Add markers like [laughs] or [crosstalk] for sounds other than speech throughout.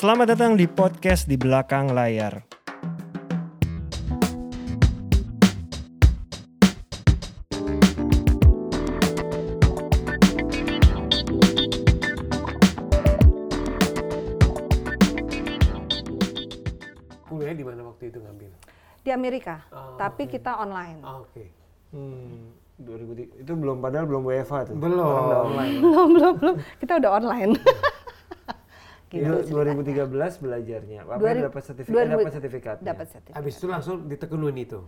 Selamat datang di podcast di belakang layar. Kuliah di mana waktu itu ngambil? di Amerika, Oh, tapi oke. kita online. Ah, Oke. Hmm, 2003 itu belum padahal belum WFA tuh. Belum. [laughs] Belum, belum, belum. Kita udah online. [laughs] gitu. Itu 2013 belajarnya. Apa 2000 dapat sertifikat? eh, 2000 dapat sertifikatnya. Dapat sertifikat. Habis itu langsung ditekunin itu.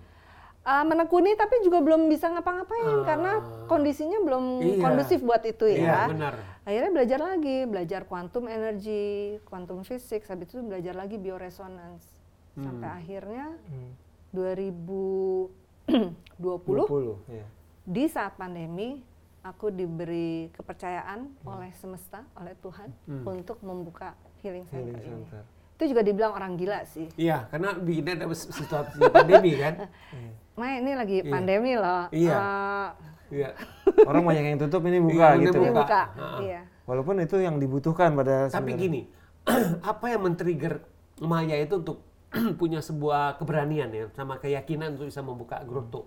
Uh, menekuni tapi juga belum bisa ngapa-ngapain Ah. karena kondisinya belum Iya. kondusif buat itu Iya, ya. benar. Akhirnya belajar lagi, belajar quantum energy, quantum physics, habis itu belajar lagi bioresonance. Sampai Hmm. akhirnya Hmm. 2020 20, ya. di saat pandemi aku diberi kepercayaan oleh semesta, oleh Tuhan Hmm. untuk membuka healing center, Healing ini. center. Itu juga dibilang orang gila sih. Iya, karena bikinnya ada situasi pandemi kan. [laughs] Ma ini lagi Iya. pandemi loh. Iya. Eh, Iya. [laughs] Orang banyak yang tutup ini buka Iya, ini gitu. ini buka. buka. Ha-ha. Iya. Walaupun itu yang dibutuhkan pada Tapi sebenarnya. gini, [clears throat] apa yang men-trigger Maya itu untuk [clears throat] punya sebuah keberanian ya, sama keyakinan untuk bisa membuka grotto?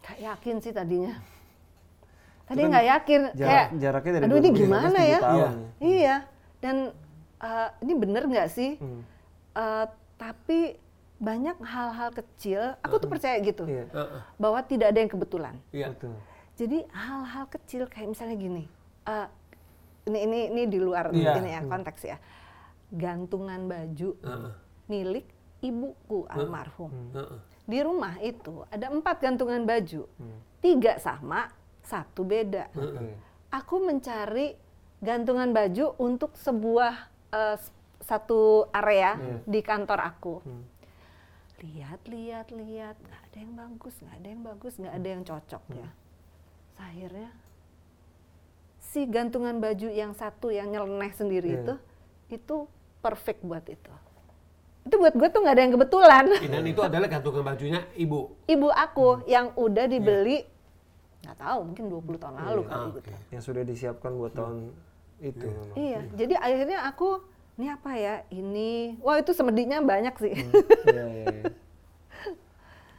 Gak yakin sih tadinya. Tadi nggak yakin. jarak- kayak, jaraknya dari aduh ini 2013 gimana ya? tahun Iya. ya. Iya. Dan eh, ini bener nggak sih? Hmm. Eh, tapi banyak hal-hal kecil. Aku tuh percaya gitu. Iya. Heeh. Bahwa tidak ada yang kebetulan. Iya. Betul. Jadi hal-hal kecil kayak misalnya gini, eh, ini ini ini di luar Iya. ini ya konteks ya, gantungan baju Heeh. milik ibuku almarhum. Heeh. Di rumah itu ada empat gantungan baju, Hmm. tiga sama, satu beda. Oke. Aku mencari gantungan baju untuk sebuah s- satu area Iya. di kantor aku. Hmm. Lihat, lihat, lihat, nggak ada yang bagus, nggak ada yang bagus, nggak ada yang cocok Hmm. ya. Akhirnya si gantungan baju yang satu yang nyeleneh sendiri Iya. itu, itu perfect buat itu. Itu buat gue tuh nggak ada yang kebetulan. Dan itu adalah gantungan bajunya ibu. Ibu Hmm. aku yang udah dibeli nggak tahu mungkin 20 tahun lalu Iya. kali Ah, gitu. Yang sudah disiapkan buat tahun itu memang. Iya, jadi akhirnya aku ini apa ya? Ini, wah itu semedinya banyak sih. Iya, iya, iya. [laughs]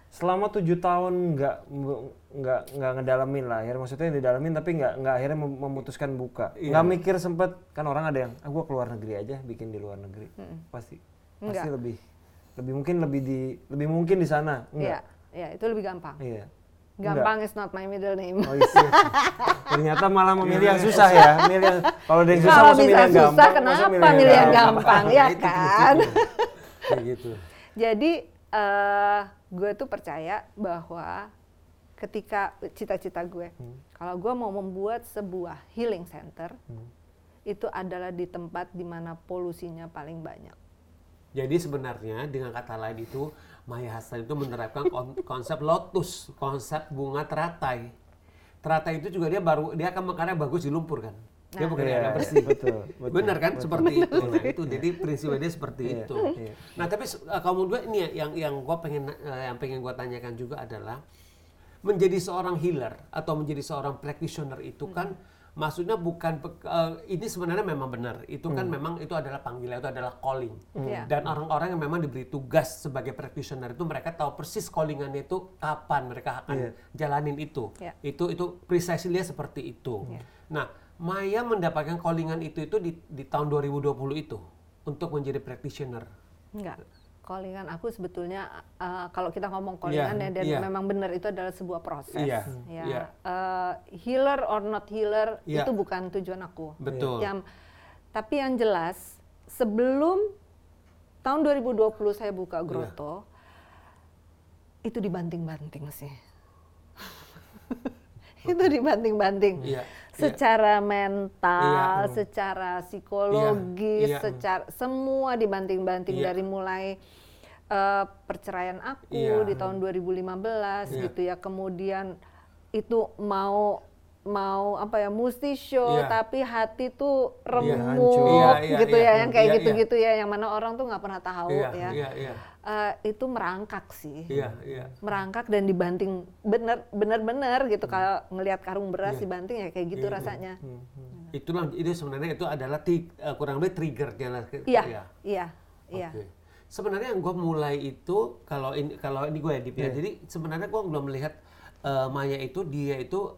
Selama tujuh tahun nggak nggak nggak ngedalamin lah, akhirnya maksudnya didalamin tapi nggak nggak akhirnya mem- memutuskan buka. Iya. Nggak mikir sempet kan orang ada yang, ah keluar negeri aja, bikin di luar negeri. Pasti pasti Enggak. lebih lebih mungkin lebih di lebih mungkin di sana. Iya, Enggak. iya itu lebih gampang. Iya. Gampang is not my middle name. Oh iya. Ternyata malah memilih yang susah ya. [laughs] Milih kalau ada yang susah Kalau milih bisa yang susah, gampang. kenapa milih yang gampang, [laughs] ya Itu kan? prinsipnya. [laughs] Kayak gitu. Jadi eh gue tuh percaya bahwa ketika cita-cita gue, kalau gue mau membuat sebuah healing center, itu adalah di tempat di mana polusinya paling banyak. Jadi sebenarnya dengan kata lain itu Maya Hasan itu menerapkan kon- konsep lotus, konsep bunga teratai. Teratai itu juga dia baru dia akan mekarnya bagus di lumpur kan. Dia bukan Iya, yang bersih. betul, betul, Benar kan seperti itu. Nah, itu jadi prinsipnya dia seperti Iya, itu. iya. Nah, tapi uh, kamu dua ini ya, yang yang gua pengen uh, yang pengen gua tanyakan juga adalah menjadi seorang healer atau menjadi seorang practitioner itu kan maksudnya bukan uh, ini sebenarnya memang benar. Itu kan memang itu adalah panggilan, itu adalah calling. Iya. Dan orang-orang yang memang diberi tugas sebagai practitioner itu mereka tahu persis callingannya itu kapan mereka akan Iya. jalanin itu. Iya. Itu itu precisely seperti itu. Nah, Maya mendapatkan callingan itu itu di, di tahun 2020 itu untuk menjadi practitioner. Enggak. Callingan aku sebetulnya uh, kalau kita ngomong Iya, callingan ya dan iya. memang benar itu adalah sebuah proses. Iya, Ya, iya. uh, healer or not healer Iya. itu bukan tujuan aku. Betul. Yang tapi yang jelas sebelum tahun 2020 saya buka Iya. grotto itu dibanting-banting sih. [laughs] itu dibanting-banting. Iya, iya. Secara mental, Iya. secara psikologis, iya. secara semua dibanting-banting dari mulai eh, perceraian aku Iya. di tahun 2015 Iya. gitu ya. Kemudian itu mau mau apa ya mesti show Iya. tapi hati tuh remuk hancur. Iya, iya, gitu iya. ya yang kayak Iya, gitu-gitu ya yang mana orang tuh nggak pernah tahu Iya, ya iya, iya. Eh, itu merangkak sih Iya, iya. merangkak dan dibanting bener bener bener gitu kalau ngelihat karung beras Iya. dibanting ya kayak gitu Iya, iya. rasanya Hmm, hmm. Itulah itu sebenarnya itu adalah eh, kurang lebih triggernya lah. Iya, Ya. iya, iya. Oke. Sebenarnya yang gue mulai itu kalau ini kalau ini gue Dip ya. Iya. Jadi sebenarnya gue belum melihat eh, Maya itu dia itu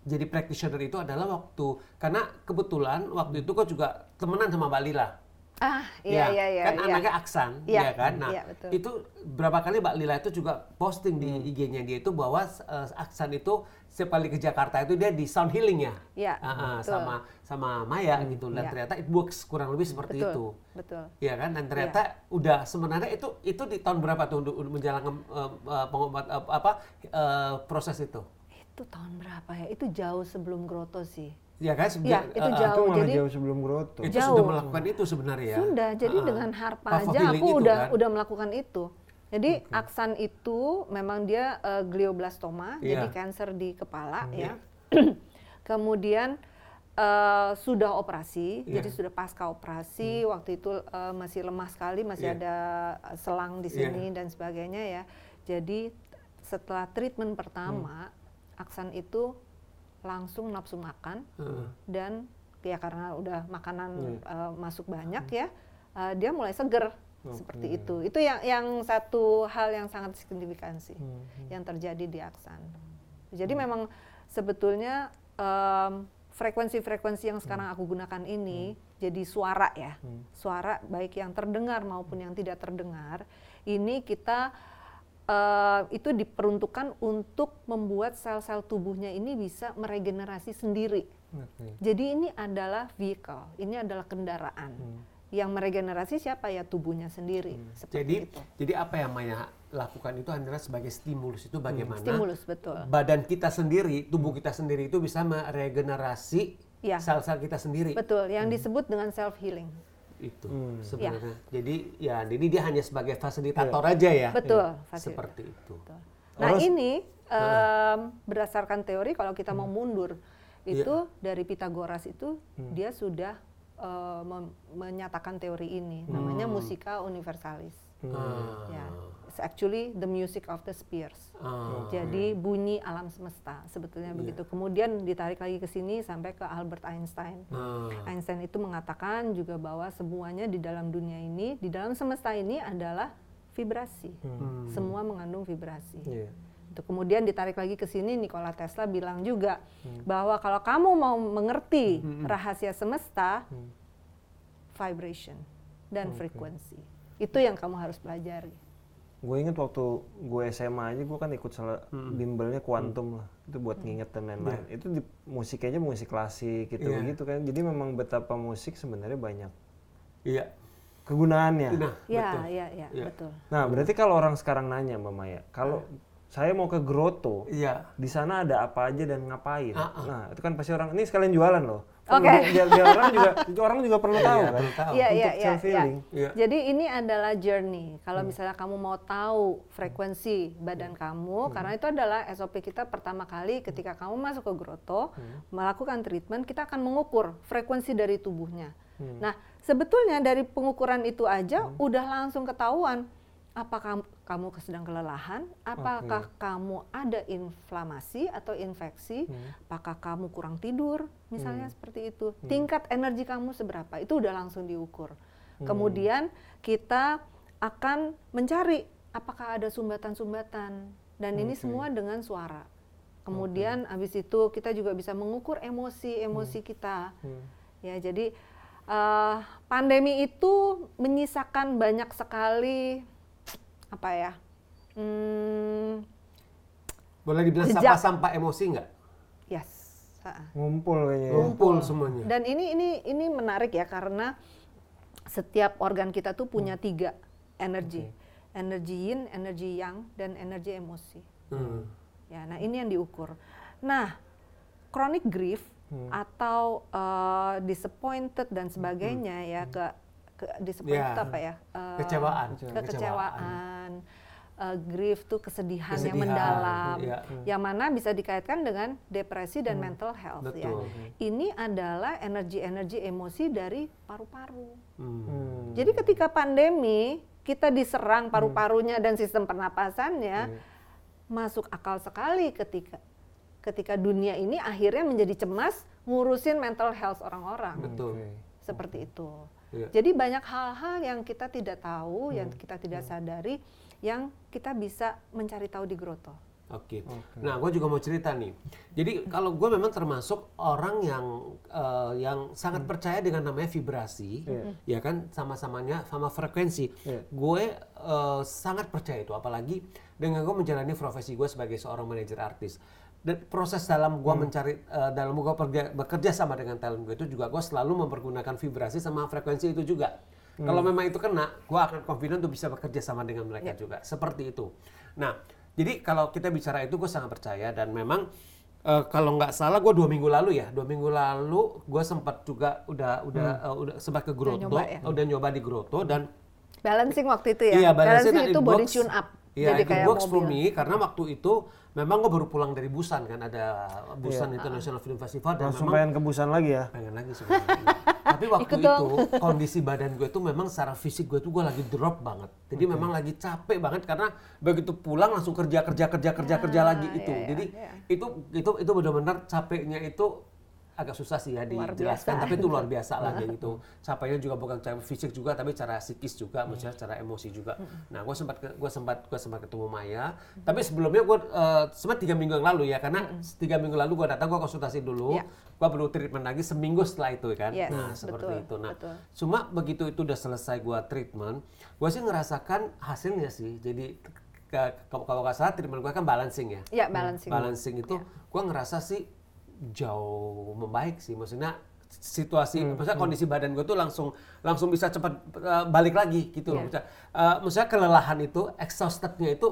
jadi practitioner itu adalah waktu karena kebetulan waktu itu gue juga temenan sama Mbak Lila. Ah, iya, iya, iya. Kan iya. anaknya Aksan, Iya, ya kan? Nah, iya, betul. itu berapa kali Mbak Lila itu juga posting Hmm. di IG-nya dia itu bahwa eh, Aksan itu setiap kali ke Jakarta itu dia di sound healing ya. Iya, ah, betul. sama sama Maya gitu dan Iya. ternyata it works kurang lebih seperti betul, itu. Betul. Iya kan dan ternyata udah sebenarnya itu itu di tahun berapa tuh untuk menjalankan eh, eh, pengobat eh, apa eh, proses itu? Itu tahun berapa ya? Itu jauh sebelum Grotto sih. Ya kan Iya, sebenarnya, itu eh, jauh. itu malah jadi- jauh sebelum Grotto. itu Jauh. sudah melakukan itu sebenarnya ya. Sudah, jadi ah. dengan harpa aja aku udah kan. udah melakukan itu. Jadi aksan itu memang dia eh, glioblastoma, Iya. jadi kanker di kepala Iya. ya. [clears throat] Kemudian eh, sudah operasi, Iya. jadi sudah pasca operasi, waktu itu eh, masih lemah sekali, masih Iya. ada eh, selang di Iya. sini dan sebagainya ya. Jadi setelah treatment pertama, aksan itu langsung nafsu makan Heeh. dan ya karena udah makanan Iya. uh, masuk banyak ya uh, dia mulai seger seperti itu. Itu yang yang satu hal yang sangat signifikan sih Hmm, yang terjadi di aksan. Jadi memang sebetulnya um, frekuensi-frekuensi yang sekarang aku gunakan ini jadi suara ya. Suara baik yang terdengar maupun yang tidak terdengar ini kita uh, itu diperuntukkan untuk membuat sel-sel tubuhnya ini bisa meregenerasi sendiri Oke. jadi ini adalah vehicle, ini adalah kendaraan. Hmm. Yang meregenerasi siapa ya tubuhnya sendiri. Seperti Jadi itu. jadi apa yang Maya lakukan itu adalah sebagai stimulus itu bagaimana Stimulus betul. badan kita sendiri, tubuh kita sendiri itu bisa meregenerasi Ya. sel-sel kita sendiri. Betul, yang disebut dengan self healing. Itu Hmm. sebenarnya. Jadi ya ini dia hanya sebagai fasilitator aja ya. Betul, Iya. fasilitator. Seperti itu. Betul. Nah, Orang- ini em, berdasarkan teori kalau kita mau mundur Iya. itu dari Pitagoras itu dia sudah mem- menyatakan teori ini namanya musika universalis. Ah. Ya, it's actually the music of the spheres. Ah. Jadi bunyi alam semesta sebetulnya begitu. Kemudian ditarik lagi ke sini sampai ke Albert Einstein. Ah. Einstein itu mengatakan juga bahwa semuanya di dalam dunia ini, di dalam semesta ini adalah vibrasi. Semua mengandung vibrasi. Iya. Itu kemudian ditarik lagi ke sini Nikola Tesla bilang juga bahwa kalau kamu mau mengerti rahasia semesta, vibration dan frekuensi. Itu yang kamu harus pelajari. Gue inget waktu gue SMA aja gue kan ikut salah bimbelnya kuantum lah. Itu buat nginget dan lain-lain. Itu di, musiknya aja musik klasik gitu Iya. gitu kan. Jadi memang betapa musik sebenarnya banyak Iya. kegunaannya. Nah, Ya, betul. ya, ya, Iya. betul. Nah, berarti kalau orang sekarang nanya Mbak Maya, kalau saya mau ke Grotto, Iya. di sana ada apa aja dan ngapain? Ah, ah. Nah, itu kan pasti orang ini sekalian jualan loh. Oke. Biar, biar orang juga orang juga perlu tahu kan. tahu. Iya, Untuk iya, iya, healing. Iya. Jadi ini adalah journey. Kalau misalnya kamu mau tahu frekuensi badan kamu, karena itu adalah SOP kita pertama kali ketika kamu masuk ke grotto, melakukan treatment, kita akan mengukur frekuensi dari tubuhnya. Nah, sebetulnya dari pengukuran itu aja udah langsung ketahuan apakah kamu sedang kelelahan, apakah kamu ada inflamasi atau infeksi, apakah kamu kurang tidur, misalnya seperti itu. Tingkat energi kamu seberapa, itu udah langsung diukur. Kemudian kita akan mencari apakah ada sumbatan-sumbatan. Dan ini semua dengan suara. Kemudian habis itu kita juga bisa mengukur emosi-emosi kita. Ya, jadi eh, pandemi itu menyisakan banyak sekali apa ya? Hmm, Boleh dibilang Jejak. sampah-sampah emosi nggak? yes. Ngumpul kayaknya. ya. Kumpul semuanya. Dan ini ini ini menarik ya karena setiap organ kita tuh punya tiga energi, energi yin, energi yang, dan energi emosi. Hmm. Ya, nah ini yang diukur. Nah, chronic grief atau uh, disappointed dan sebagainya ya ke, ke disappointed Ya, apa ya? Uh, kecewaan. Kekecewaan. Uh, grief tuh kesedihan, yang Kesedihan, mendalam, ya. yang mana bisa dikaitkan dengan depresi dan mental health ya. Betul. Ini adalah energi-energi emosi dari paru-paru. Hmm. Hmm. Jadi ketika pandemi kita diserang paru-parunya dan sistem pernapasannya, masuk akal sekali ketika ketika dunia ini akhirnya menjadi cemas ngurusin mental health orang-orang. Betul. Seperti itu. Iya. Jadi banyak hal-hal yang kita tidak tahu, yang kita tidak sadari, yang kita bisa mencari tahu di Grotto. Oke. Nah, gue juga mau cerita nih. Jadi kalau gue memang termasuk orang yang eh, yang sangat percaya dengan namanya vibrasi, ya kan, sama-samanya sama frekuensi. Iya. Gue eh, sangat percaya itu, apalagi dengan gue menjalani profesi gue sebagai seorang manajer artis. Dan proses dalam gue mencari, eh, dalam gue bekerja, bekerja sama dengan talent gue itu juga gue selalu mempergunakan vibrasi sama frekuensi itu juga. Kalau memang itu kena, gue akan confident untuk bisa bekerja sama dengan mereka juga. Seperti itu. Nah, jadi kalau kita bicara itu gue sangat percaya dan memang eh, kalau nggak salah gue dua minggu lalu ya, dua minggu lalu gue sempat juga udah udah eh, udah sempat ke Grotto, nyoba ya? udah nyoba di Grotto dan Balancing waktu itu ya. Iya, balancing balancing itu it body tune up. Iya, Jadi it kayak works for mobil. me karena waktu itu memang gue baru pulang dari Busan kan ada Busan International Film Festival dan Langsung memang pengen kebusan lagi ya. pengen lagi sebenarnya. [laughs] Tapi waktu Ikut itu dong. kondisi badan gue tuh memang secara fisik gue tuh gue lagi drop banget. Jadi memang lagi capek banget karena begitu pulang langsung kerja kerja kerja kerja kerja lagi itu. iya, Jadi iya. itu itu itu benar-benar capeknya itu agak susah sih ya Luar dijelaskan biasa. tapi itu luar biasa lah kayak [laughs] gitu. Capeknya juga bukan cara fisik juga tapi cara psikis juga maksudnya secara emosi juga. Nah gue sempat gue sempat gue sempat ketemu Maya. Tapi sebelumnya gue eh, sempat tiga minggu yang lalu ya karena tiga minggu lalu gue datang gue konsultasi dulu. Iya. gue perlu treatment lagi seminggu setelah itu kan. Yes, nah seperti betul, itu. Nah betul. cuma begitu itu udah selesai gue treatment gue sih ngerasakan hasilnya sih. Jadi kalau kalau nggak salah treatment gue kan balancing ya. Ya, balancing. balancing itu gue ngerasa sih jauh membaik sih maksudnya situasi maksudnya kondisi badan gue tuh langsung langsung bisa cepat uh, balik lagi gitu loh Iya. maksudnya, uh, maksudnya kelelahan itu exhaustednya itu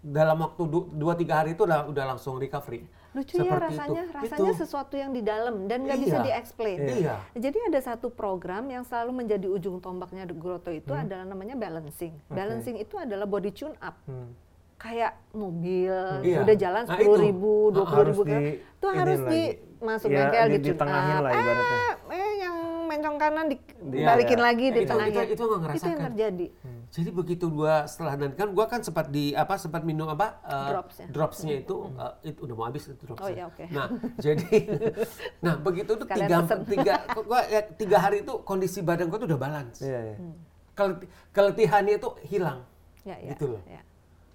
dalam waktu du- dua tiga hari itu udah udah langsung recovery Lucu ya Seperti rasanya, itu. rasanya Itu. sesuatu yang di dalam dan nggak bisa Iya. di-explain. Iya. Jadi ada satu program yang selalu menjadi ujung tombaknya di Grotto itu Hmm. adalah namanya balancing. Balancing itu adalah body tune up. Hmm. Kayak mobil Iya. udah jalan Nah, sepuluh itu. ribu, dua puluh ribu, Harus di- itu harus lagi. dimasuk Ya, bengkel di- di, tune ditengahin up. lah ibaratnya. Eh, eh, yang mencong kanan Iya, dibalikin iya. lagi, Itu- ditengahin. itu- itu gua itu yang terjadi. Jadi begitu gua setelah dan kan gua kan sempat di apa sempat minum apa uh, Dropsnya. dropsnya itu uh, itu udah mau habis itu dropsnya. Oh, iya, oke. Nah [laughs] jadi nah begitu tuh Sekalian tiga pesen. tiga gua ya, tiga hari itu kondisi badan gua tuh udah balance. Iya, iya. Keleti- keletihannya itu hilang Ya, ya, gitu loh. ya,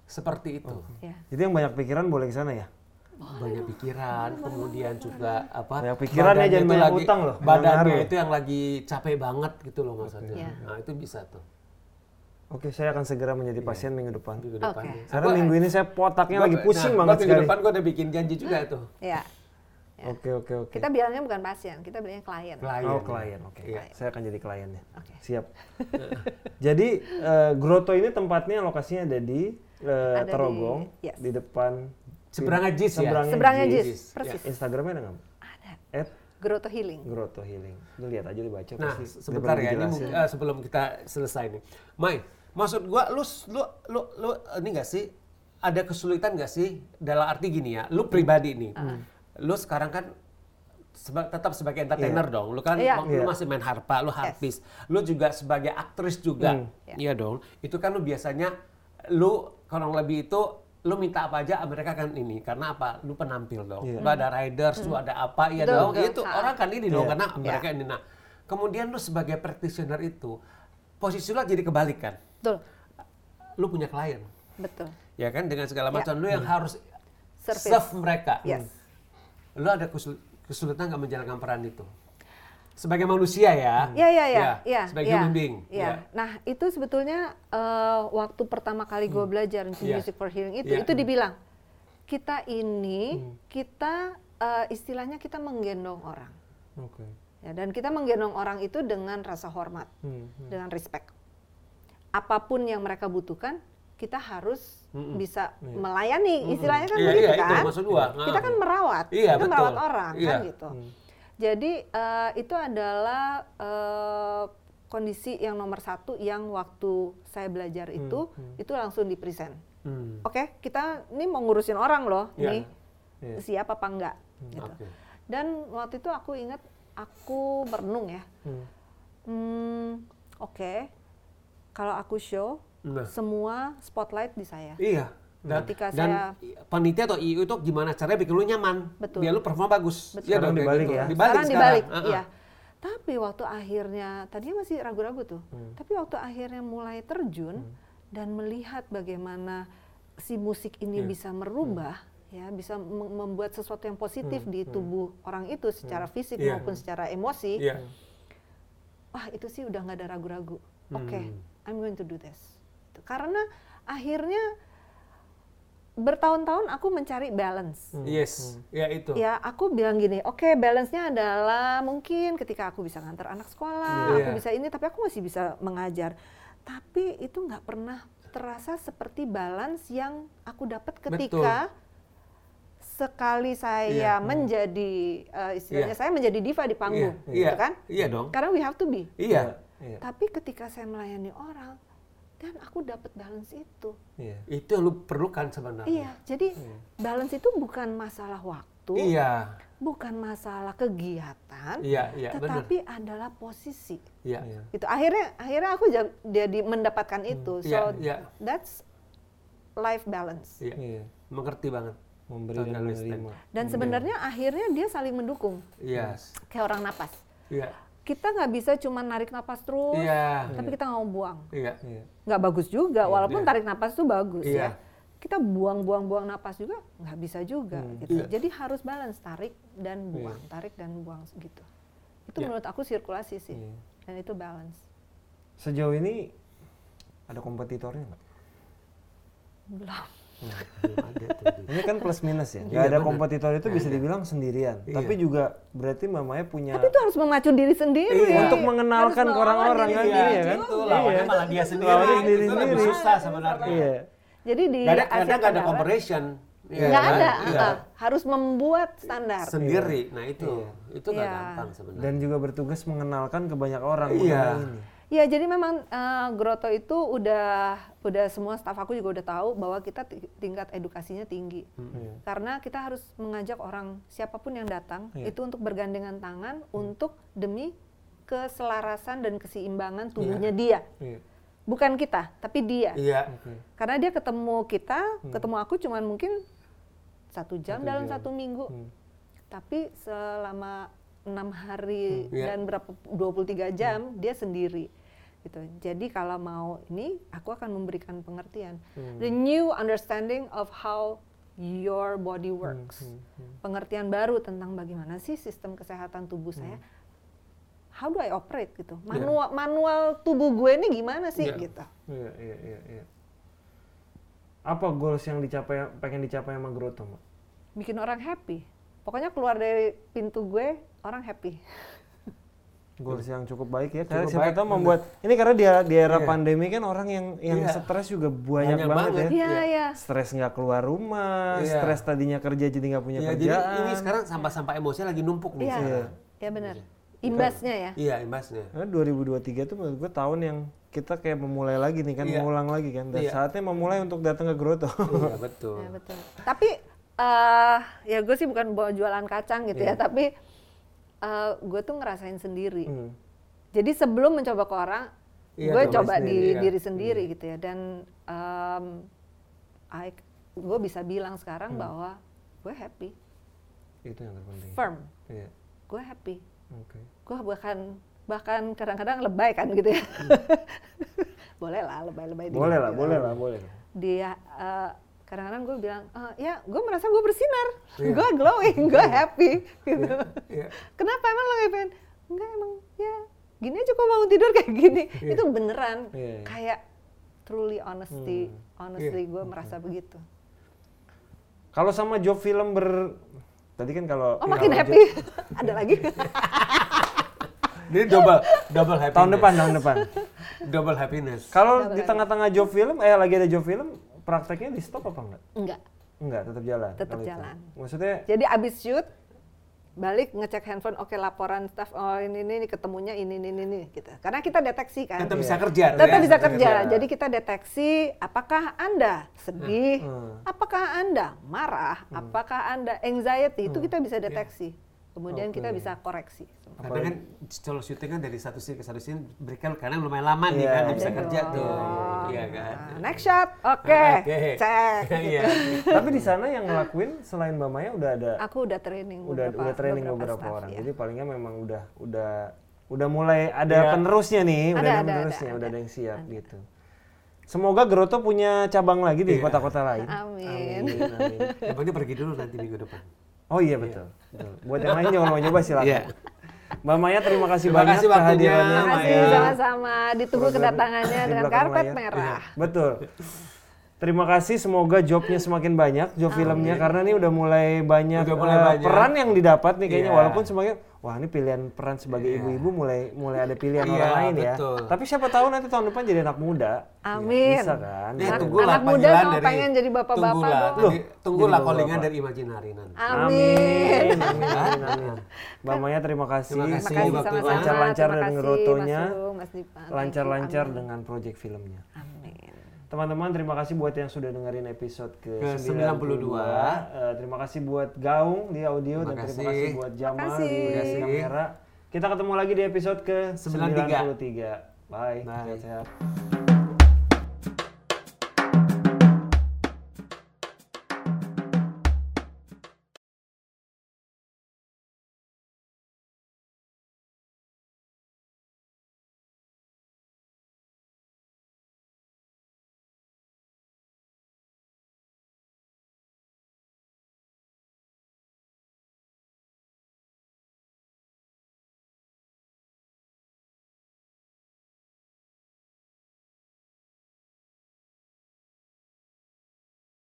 Seperti itu. ya. Jadi yang banyak pikiran boleh ke sana ya? Banyak pikiran, kemudian juga apa? Banyak pikiran ya, jangan itu banyak lagi- utang loh, Badannya itu yang lagi capek banget gitu loh maksudnya. Iya. Nah itu bisa tuh Oke, saya akan segera menjadi pasien minggu depan. minggu Oke. depan. Karena minggu ini saya potaknya lagi pusing nah, banget gua sekali. Minggu depan gua udah bikin janji juga tuh. Ya. Oke, oke, oke. Kita bilangnya bukan pasien, kita bilangnya klien. Klien. Oh, klien. Oke. Iya. Saya akan jadi kliennya. Oke. Siap. jadi eh, Grotto ini tempatnya lokasinya ada di eh, Ada di- Terogong yes. di depan Seberangnya JIS ya? Seberangnya JIS. JIS, persis. Instagramnya ada nggak? Ada. At Grotto Healing. Grotto Healing. Lu lihat aja lu baca Nah, pasti. sebentar ya, ini eh, sebelum kita selesai nih. Mai, maksud gua lu lu lu lu ini enggak sih ada kesulitan nggak sih dalam arti gini ya, lu pribadi nih. Lu sekarang kan seba- tetap sebagai entertainer dong. Lu kan Iya. lu Iya. masih main harpa, lu harpis. Lu juga sebagai aktris juga. Hmm. Iya dong. Itu kan lu biasanya lu kurang lebih itu lu minta apa aja mereka kan ini karena apa lu penampil dong Iya. lu ada riders lu ada apa ya dong itu Ha. orang kan ini dong Iya. karena Iya. mereka ini nah kemudian lu sebagai practitioner itu posisi lu jadi kebalikan Betul. lu punya klien Betul. ya kan dengan segala Ya. macam lu yang harus Service. serve mereka Yes. lu ada kesul- kesulitan nggak menjalankan peran itu sebagai manusia ya Iya, iya, iya. iya, sebagai iya, human being iya. ya. Nah, itu sebetulnya eh, waktu pertama kali gue belajar Iya. Music for Healing itu, Iya. itu dibilang, kita ini, Hmm. kita eh, istilahnya kita menggendong orang. Oke. Ya, dan kita menggendong orang itu dengan rasa hormat, Hmm, dengan respect. Apa pun yang mereka butuhkan, kita harus bisa melayani. Istilahnya kan Iya, begitu iya, itu kan? maksud gua. Kita kan merawat, Iya, kita betul. merawat orang kan Iya. gitu. Jadi eh, itu adalah eh, kondisi yang nomor satu yang waktu saya belajar itu itu langsung di present. Hmm. Oke, kita ini mau ngurusin orang loh, Iya. nih Iya. siap apa enggak gitu. Oke. Dan waktu itu aku ingat aku merenung ya. Hmm. Hmm, oke. Kalau aku show Nah. semua spotlight di saya. Iya. Dan, Ketika dan saya panitia atau IU itu gimana caranya bikin lu nyaman, Betul. biar lu performa bagus. Betul. Iya Sekarang dibalik gitu. ya. Dibalik sekarang sekarang. dibalik, ah. iya. Tapi waktu akhirnya, tadinya masih ragu-ragu tuh. Hmm. Tapi waktu akhirnya mulai terjun dan melihat bagaimana si musik ini Iya. bisa merubah, ya bisa mem- membuat sesuatu yang positif di tubuh orang itu secara fisik Iya. maupun secara emosi. Iya. Wah itu sih udah nggak ada ragu-ragu. Oke, Hmm. I'm going to do this. Karena akhirnya bertahun-tahun aku mencari balance. Yes, ya itu. Ya, aku bilang gini, oke balance-nya adalah mungkin ketika aku bisa ngantar anak sekolah, Iya. aku bisa ini, tapi aku masih bisa mengajar. Tapi itu nggak pernah terasa seperti balance yang aku dapat ketika sekali saya Iya. menjadi eh, istilahnya Iya. saya menjadi diva di panggung, Iya, iya. gitu kan? Iya dong. Karena we have to be. Iya. Iya. Tapi ketika saya melayani orang, dan aku dapat balance itu. Iya. Itu yang lu perlukan sebenarnya. Iya, jadi balance itu bukan masalah waktu, Iya. bukan masalah kegiatan, Iya, iya, benar. tetapi adalah posisi. Iya. Iya. Itu akhirnya akhirnya aku ja- jadi mendapatkan itu. So Iya, iya. that's life balance. Iya. Iya. Mengerti banget. Memberi dan menerima. Dan sebenarnya akhirnya dia saling mendukung, Yes. kayak orang napas. Iya. Kita nggak bisa cuma narik napas terus, Iya. tapi kita nggak mau buang. Iya. Iya. Nggak bagus juga, walaupun iya. tarik napas itu bagus ya. Iya. Kita buang-buang-buang napas juga nggak bisa juga gitu. Iya. Jadi harus balance tarik dan buang, tarik dan buang gitu. Itu Iya. menurut aku sirkulasi sih, Iya. dan itu balance. Sejauh ini ada kompetitornya nggak? Belum. Ada tuh. Ini kan plus minus ya. Nggak Iya, ada kompetitor itu bisa dibilang sendirian. Iya. Tapi juga berarti mamanya punya Tapi itu harus memacu diri sendiri. Iya. untuk mengenalkan Harus ke orang-orang kan iya sendiri kan? Itu juga. lawannya Iya. malah dia sendiri. Lawannya sendiri itu lebih sendiri. susah sebenarnya. Iya. Jadi di Gak ada, Asia kadang nggak ada comparison. Iya nggak kan? ada, Iya. harus membuat standar. Sendiri. Nah itu, itu nggak Iya. gampang sebenarnya. Dan juga bertugas mengenalkan ke banyak orang Iya. mengenai ini. Ya jadi memang eh, Grotto itu udah udah semua staf aku juga udah tahu bahwa kita ti- tingkat edukasinya tinggi. Iya. Karena kita harus mengajak orang siapa pun yang datang Iya. itu untuk bergandengan tangan untuk demi keselarasan dan keseimbangan tubuhnya dia. Iya. Bukan kita, tapi dia. Iya. Oke. Karena dia ketemu kita, ketemu aku cuman mungkin satu jam Satu dalam jam. satu minggu. Hmm. Tapi selama enam hari Iya. dan berapa 23 jam dia sendiri. Gitu. Jadi kalau mau ini, aku akan memberikan pengertian. The new understanding of how your body works. Pengertian baru tentang bagaimana sih sistem kesehatan tubuh saya. How do I operate gitu? Manual manual tubuh gue ini gimana sih Iya. gitu. Iya, iya, iya, iya. Apa goals yang dicapai pengen dicapai sama Grotto, Mbak? bikin orang happy. Pokoknya keluar dari pintu gue orang happy. [laughs] Goals yang cukup baik ya. Karena Cukup siapa baik, tahu membuat ini karena dia di era Iya. pandemi kan orang yang yang Iya. stres juga banyak, Banyak banget, banget. ya. Iya, iya. Stres nggak keluar rumah, Iya. stres tadinya kerja jadi nggak punya Ya, jadi kerjaan. ini sekarang sampah-sampah emosinya lagi numpuk nih. Iya, sekarang. ya benar. Imbasnya ya. Iya, imbasnya. Karena 2023 tuh menurut gue tahun yang kita kayak memulai lagi nih kan, Iya. mengulang lagi kan. Dan Iya. saatnya memulai untuk datang ke Grotto. Iya, [laughs] betul. Ya betul. Tapi eh ya gue sih bukan bawa jualan kacang gitu ya, tapi eh gue tuh ngerasain sendiri. Hmm. Jadi sebelum mencoba ke orang, Iya, gue coba coba di sendiri, iya. diri sendiri gitu ya. Dan gue bisa bilang sekarang bahwa gue happy, Itu yang terpenting. firm, Iya. gue happy. Oke. Gue bahkan bahkan kadang-kadang lebay kan gitu ya. [laughs] boleh lah lebay-lebay dikit Boleh lah, gitu. boleh lah, boleh. dia eh, kadang-kadang gue bilang "Eh, ya gue merasa gue bersinar. Iya. gue glowing gue happy gitu. Iya. kenapa emang lo happy enggak emang ya gini aja kok bangun tidur kayak gini. [laughs] Itu beneran. Iya, iya. kayak truly honesty Hmm. honestly gue merasa begitu. Kalau sama job film ber tadi kan kalau oh makin happy. [laughs] Ada lagi? [laughs] Jadi double, double happiness. tahun depan tahun depan. Double happiness. Kalau di tengah-tengah job film, eh lagi ada job film, prakteknya di stop apa enggak? enggak Enggak, tetap jalan. Tetap kalau itu. jalan. Maksudnya jadi abis shoot balik ngecek handphone oke laporan staff oh ini ini, ini ketemunya ini ini ini gitu karena kita deteksi kan Tetap bisa kerja. tetap ya, bisa tetap kerja. Jadi kita deteksi apakah Anda sedih, Hmm. apakah Anda marah, apakah Anda anxiety, itu kita bisa deteksi. Kemudian kita Oke. bisa koreksi. Karena kan kalau syuting kan dari satu scene ke satu scene break karena lumayan lama nih Iya, kan ada bisa Ada kerja tuh. Iya kan. Nah, next shot, oke, Oke. cek. [laughs] Iya. [laughs] Tapi di sana yang ngelakuin selain Mbak Maya udah ada Aku udah training udah beberapa, udah training beberapa, staff, orang. ya. Jadi palingnya memang udah udah udah mulai ada Iya. penerusnya nih, udah Ada, ada, ada, penerusnya, ada, udah ada ada. yang siap gitu. Semoga Geroto punya cabang lagi di Iya. kota-kota lain. Amin. Amin, amin. Yang penting pergi dulu nanti minggu depan. Oh iya betul. betul. Buat yang lain jangan mau nyoba silakan. Iya. Mbak Maya terima kasih Terima banyak kasih waktunya, kehadirannya. Terima kasih Maya. sama-sama. Ditunggu kedatangannya di dengan karpet layar. merah. Betul. Terima kasih, semoga jobnya semakin banyak, job filmnya karena ini udah mulai banyak, Udah mulai eh, banyak. peran yang didapat nih kayaknya Iya. walaupun sebagai wah ini pilihan peran sebagai ibu-ibu mulai mulai ada pilihan Iya, orang lain ya. betul. Tapi siapa tahu nanti tahun depan jadi anak muda. Amin. Bisa kan? Anak- tunggulah anak muda sama dari pengen jadi bapak-bapak tunggulah, dong. callingan dari Imaginary nanti. Amin. Amin, amin, amin. Mbak Maya terima kasih. Terima kasih. Lancar-lancar. Thank you. Lancar-lancar Amin. dengan project filmnya. Amin. Teman-teman terima kasih buat yang sudah dengerin episode ke, Ke 92. 92. Eh, terima kasih buat Gaung di audio Terima dan terima kasih. buat Jamal kasih. di kamera. Kita ketemu lagi di episode ke 93. 93. Bye. Bye. Sehat-sehat.